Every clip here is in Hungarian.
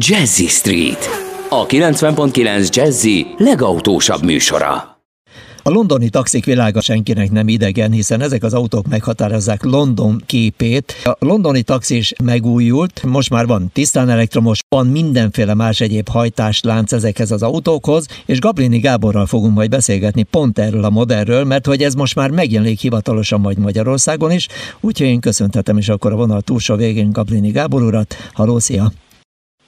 Jazzy Street, a 90.9 Jazzy legautósabb műsora. A londoni taxik világa senkinek nem idegen, hiszen ezek az autók meghatározzák London képét. A londoni taxi is megújult, most már van tisztán elektromos, van mindenféle más egyéb hajtáslánc ezekhez az autókhoz, és Gablini Gáborral fogunk majd beszélgetni pont erről a modellről, mert hogy ez most már megjelenik hivatalosan majd Magyarországon is, úgyhogy én köszönhetem is akkor a vonal túlsó végén Gablini Gábor urat. Halló, szia!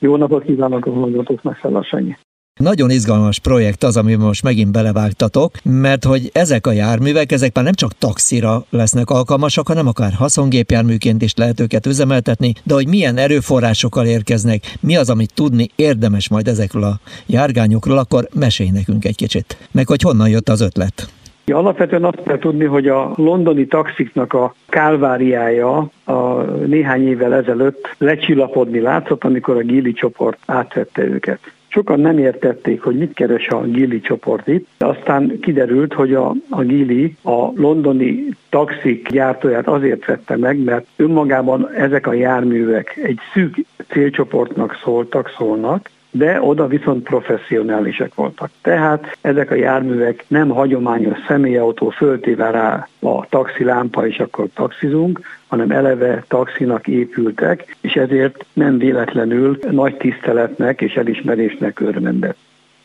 Jó napot kívánok a hallgatóknak, Szelassanyi! Nagyon izgalmas projekt az, ami most megint belevágtatok, mert hogy ezek a járművek, ezek már nem csak taxira lesznek alkalmasak, hanem akár haszongépjárműként is lehet őket üzemeltetni, de hogy milyen erőforrásokkal érkeznek, mi az, amit tudni érdemes majd ezekről a járgányokról, akkor mesélj nekünk egy kicsit. Meg hogy honnan jött az ötlet. Ja, alapvetően azt kell tudni, hogy a londoni taxiknak a kálváriája a néhány évvel ezelőtt lecsillapodni látszott, amikor a Gili csoport átvette őket. Sokan nem értették, hogy mit keres a Gili csoport itt, de aztán kiderült, hogy a, a Gili a londoni taxik gyártóját azért vette meg, mert önmagában ezek a járművek egy szűk célcsoportnak szóltak, szólnak, de oda viszont professzionálisek voltak. Tehát ezek a járművek nem hagyományos személyautó föltéve rá a taxi lámpa, és akkor taxizunk, hanem eleve taxinak épültek, és ezért nem véletlenül nagy tiszteletnek és elismerésnek örvendett.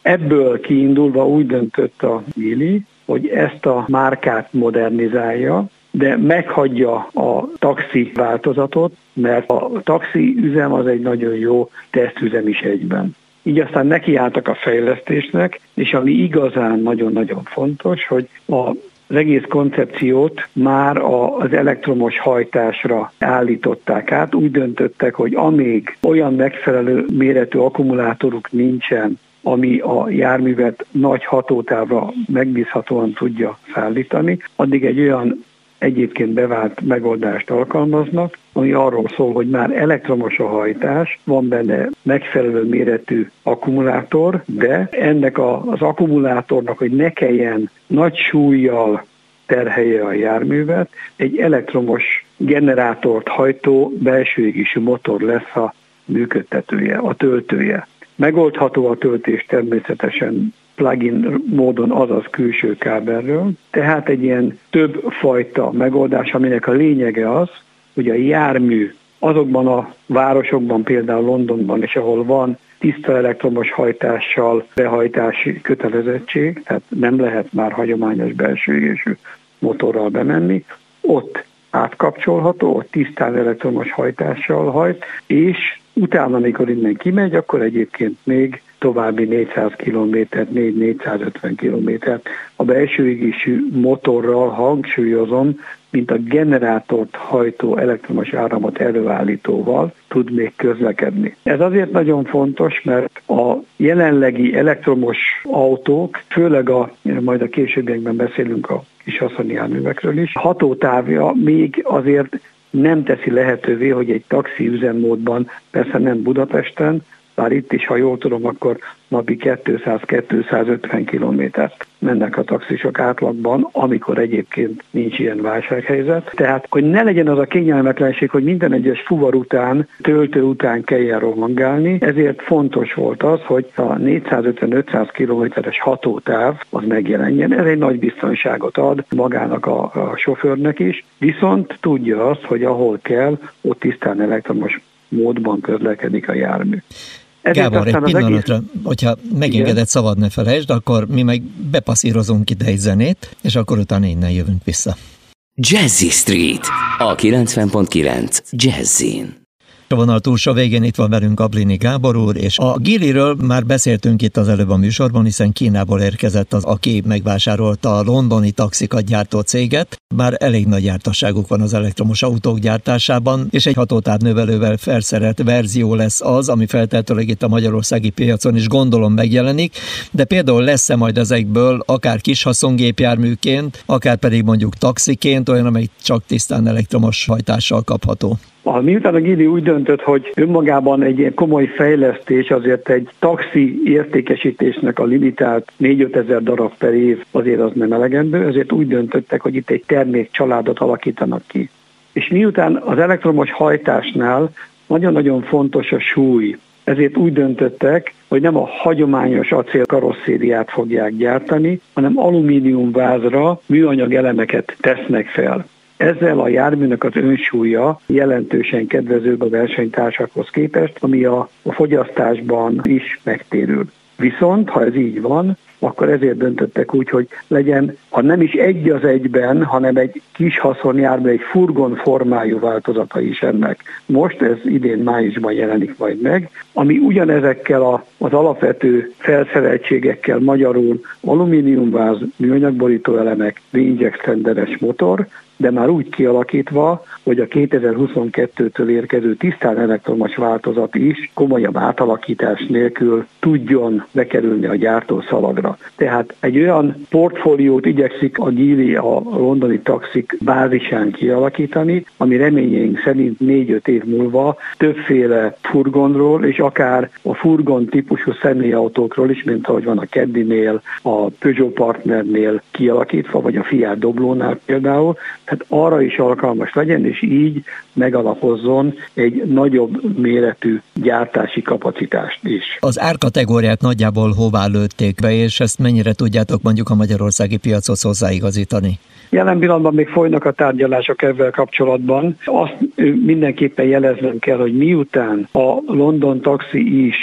Ebből kiindulva úgy döntött a Gili, hogy ezt a márkát modernizálja, de meghagyja a taxi változatot, mert a taxi üzem az egy nagyon jó tesztüzem is egyben. Így aztán nekiálltak a fejlesztésnek, és ami igazán nagyon-nagyon fontos, hogy a az egész koncepciót már az elektromos hajtásra állították át. Úgy döntöttek, hogy amíg olyan megfelelő méretű akkumulátoruk nincsen, ami a járművet nagy hatótávra megbízhatóan tudja szállítani, addig egy olyan egyébként bevált megoldást alkalmaznak, ami arról szól, hogy már elektromos a hajtás, van benne megfelelő méretű akkumulátor, de ennek a, az akkumulátornak, hogy ne kelljen nagy súlyjal terhelje a járművet, egy elektromos generátort hajtó belső égésű motor lesz a működtetője, a töltője. Megoldható a töltés természetesen plugin módon, azaz külső kábelről. Tehát egy ilyen több fajta megoldás, aminek a lényege az, hogy a jármű azokban a városokban, például Londonban és ahol van tiszta elektromos hajtással behajtási kötelezettség, tehát nem lehet már hagyományos belső égésű motorral bemenni, ott átkapcsolható, ott tisztán elektromos hajtással hajt, és utána, amikor innen kimegy, akkor egyébként még további 400 kilométert, 4-450 kilométert a belső égésű motorral hangsúlyozom, mint a generátort hajtó elektromos áramot előállítóval tud még közlekedni. Ez azért nagyon fontos, mert a jelenlegi elektromos autók, főleg a, majd a későbbiekben beszélünk a kis haszonjárművekről is, hatótávja még azért nem teszi lehetővé, hogy egy taxi üzemmódban, persze nem Budapesten, bár itt is, ha jól tudom, akkor napi 200-250 kilométert mennek a taxisok átlagban, amikor egyébként nincs ilyen válsághelyzet. Tehát, hogy ne legyen az a kényelmetlenség, hogy minden egyes fuvar után, töltő után kelljen rohangálni, ezért fontos volt az, hogy a 450-500 kilométeres hatótáv az megjelenjen. Ez egy nagy biztonságot ad magának a, a sofőrnek is, viszont tudja azt, hogy ahol kell, ott tisztán elektromos módban közlekedik a jármű. Ezért Gábor, egy pillanatra, egész... hogyha megengedett szabad ne felejtsd, akkor mi meg bepasszírozunk ide egy zenét, és akkor utána innen jövünk vissza. Jazzy Street, a 90.9 Jazzin. A vonal túlsó végén itt van velünk Ablini Gábor úr, és a Giliről már beszéltünk itt az előbb a műsorban, hiszen Kínából érkezett az, aki megvásárolta a londoni taxikat gyártó céget. Már elég nagy jártasságuk van az elektromos autók gyártásában, és egy hatótávnövelővel felszerelt verzió lesz az, ami felteltőleg itt a magyarországi piacon is gondolom megjelenik, de például lesz-e majd ezekből akár kis haszongépjárműként, akár pedig mondjuk taxiként, olyan, amely csak tisztán elektromos hajtással kapható? A, miután a Gili úgy döntött, hogy önmagában egy ilyen komoly fejlesztés, azért egy taxi értékesítésnek a limitált 4-5 ezer darab per év azért az nem elegendő, ezért úgy döntöttek, hogy itt egy termék családot alakítanak ki. És miután az elektromos hajtásnál nagyon-nagyon fontos a súly, ezért úgy döntöttek, hogy nem a hagyományos acél karosszériát fogják gyártani, hanem alumíniumvázra műanyag elemeket tesznek fel. Ezzel a járműnek az önsúlya jelentősen kedvezőbb a versenytársakhoz képest, ami a, a fogyasztásban is megtérül. Viszont, ha ez így van, akkor ezért döntöttek úgy, hogy legyen, ha nem is egy az egyben, hanem egy kis haszonjármű, egy furgon formájú változata is ennek. Most ez idén májusban jelenik majd meg, ami ugyanezekkel a, az alapvető felszereltségekkel magyarul alumíniumváz, műanyagborító elemek, range extenderes motor, de már úgy kialakítva, hogy a 2022-től érkező tisztán elektromos változat is komolyabb átalakítás nélkül tudjon bekerülni a gyártószalagra. Tehát egy olyan portfóliót igyekszik a Gili a londoni taxik bázisán kialakítani, ami reményeink szerint 4-5 év múlva többféle furgonról, és akár a furgon típusú személyautókról is, mint ahogy van a Caddy-nél, a Peugeot Partnernél kialakítva, vagy a Fiat Doblónál például, tehát arra is alkalmas legyen, és így megalapozzon egy nagyobb méretű gyártási kapacitást is. Az árkategóriát nagyjából hová lőtték be, és ezt mennyire tudjátok mondjuk a magyarországi piachoz hozzáigazítani? Jelen pillanatban még folynak a tárgyalások ezzel kapcsolatban. Azt mindenképpen jeleznem kell, hogy miután a London Taxi is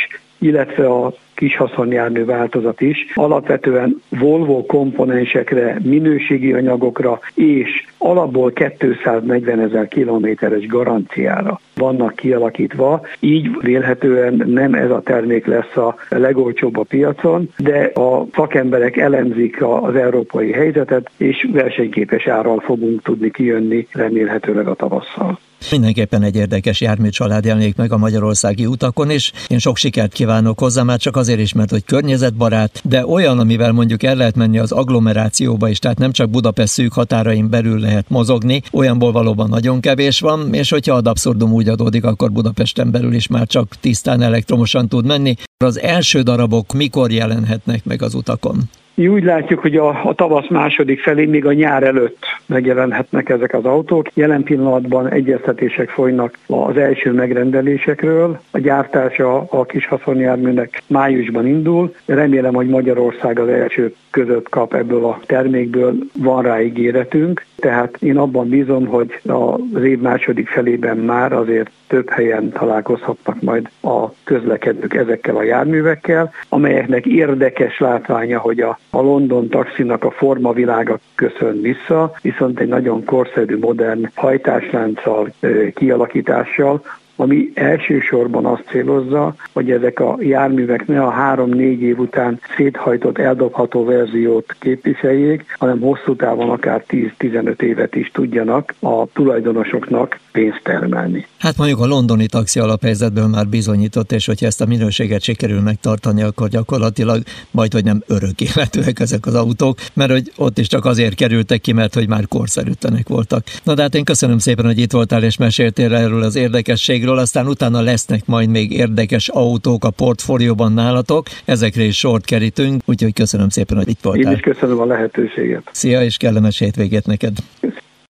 illetve a kis haszonjármű változat is. Alapvetően Volvo komponensekre, minőségi anyagokra és alapból 240 ezer kilométeres garanciára vannak kialakítva, így vélhetően nem ez a termék lesz a legolcsóbb a piacon, de a szakemberek elemzik az európai helyzetet, és versenyképes árral fogunk tudni kijönni remélhetőleg a tavasszal. Mindenképpen egy érdekes járműcsalád jelenik meg a magyarországi utakon, és én sok sikert kívánok hozzá, már csak azért is, mert hogy környezetbarát, de olyan, amivel mondjuk el lehet menni az agglomerációba is, tehát nem csak Budapest szűk határain belül lehet mozogni, olyanból valóban nagyon kevés van, és hogyha ad abszurdum úgy adódik, akkor Budapesten belül is már csak tisztán elektromosan tud menni. Az első darabok mikor jelenhetnek meg az utakon? Mi úgy látjuk, hogy a, a tavasz második felé, még a nyár előtt megjelenhetnek ezek az autók. Jelen pillanatban egyeztetések folynak az első megrendelésekről. A gyártása a kis haszonjárműnek májusban indul. Remélem, hogy Magyarország az első között kap ebből a termékből, van rá ígéretünk. Tehát én abban bízom, hogy az év második felében már azért több helyen találkozhatnak majd a közlekedők ezekkel a járművekkel, amelyeknek érdekes látványa, hogy a, a London taxinak a formavilága köszön vissza, viszont egy nagyon korszerű, modern hajtáslánccal, kialakítással, ami elsősorban azt célozza, hogy ezek a járművek ne a három-négy év után széthajtott, eldobható verziót képviseljék, hanem hosszú távon akár 10-15 évet is tudjanak a tulajdonosoknak pénzt termelni. Hát mondjuk a londoni taxi alaphelyzetből már bizonyított, és hogyha ezt a minőséget sikerül megtartani, akkor gyakorlatilag majd, hogy nem örök életűek ezek az autók, mert hogy ott is csak azért kerültek ki, mert hogy már korszerűtlenek voltak. Na de hát én köszönöm szépen, hogy itt voltál és meséltél erről az érdekességről, autókról, aztán utána lesznek majd még érdekes autók a portfólióban nálatok, ezekre is sort kerítünk, úgyhogy köszönöm szépen, hogy itt voltál. Én is köszönöm a lehetőséget. Szia, és kellemes hétvégét neked.